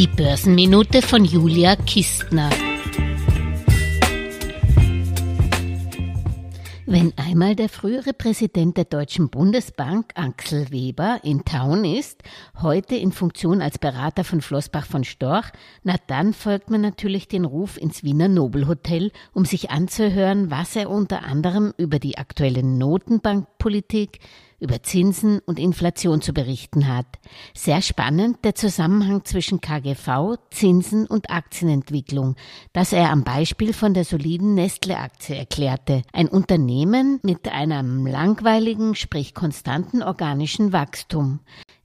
Die Börsenminute von Julia Kistner. Wenn einmal der frühere Präsident der Deutschen Bundesbank, Axel Weber, in Town ist, heute in Funktion als Berater von Flossbach von Storch, na dann folgt man natürlich den Ruf ins Wiener Nobelhotel, um sich anzuhören, was er unter anderem über die aktuelle Notenbankpolitik, über Zinsen und Inflation zu berichten hat. Sehr spannend der Zusammenhang zwischen KGV, Zinsen und Aktienentwicklung, das er am Beispiel von der soliden Nestle-Aktie erklärte. Ein Unternehmen mit einem langweiligen, sprich konstanten organischen Wachstum.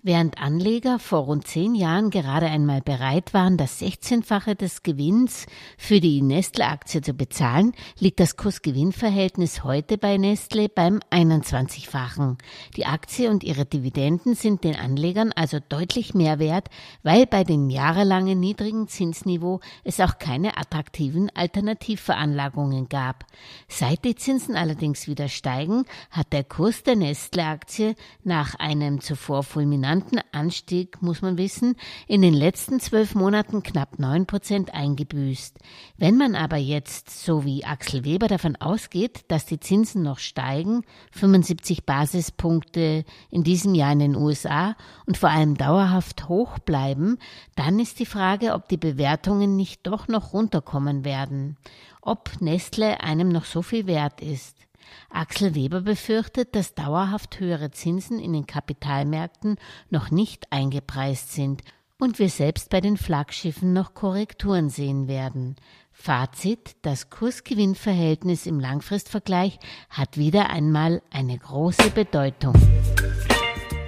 Während Anleger vor rund zehn Jahren gerade einmal bereit waren, das 16-fache des Gewinns für die Nestle-Aktie zu bezahlen, liegt das Kurs-Gewinn-Verhältnis heute bei Nestle beim 21-fachen. Die Aktie und ihre Dividenden sind den Anlegern also deutlich mehr wert, weil bei dem jahrelangen niedrigen Zinsniveau es auch keine attraktiven Alternativveranlagungen gab. Seit die Zinsen allerdings wieder steigen, hat der Kurs der Nestle-Aktie nach einem zuvor fulminanten rasanten Anstieg, muss man wissen, in den letzten zwölf Monaten knapp neun Prozent eingebüßt. Wenn man aber jetzt, so wie Axel Weber davon ausgeht, dass die Zinsen noch steigen, 75 Basispunkte in diesem Jahr in den USA und vor allem dauerhaft hoch bleiben, dann ist die Frage, ob die Bewertungen nicht doch noch runterkommen werden, ob Nestle einem noch so viel wert ist. Axel Weber befürchtet, dass dauerhaft höhere Zinsen in den Kapitalmärkten noch nicht eingepreist sind und wir selbst bei den Flaggschiffen noch Korrekturen sehen werden. Fazit, das Kursgewinnverhältnis im Langfristvergleich hat wieder einmal eine große Bedeutung.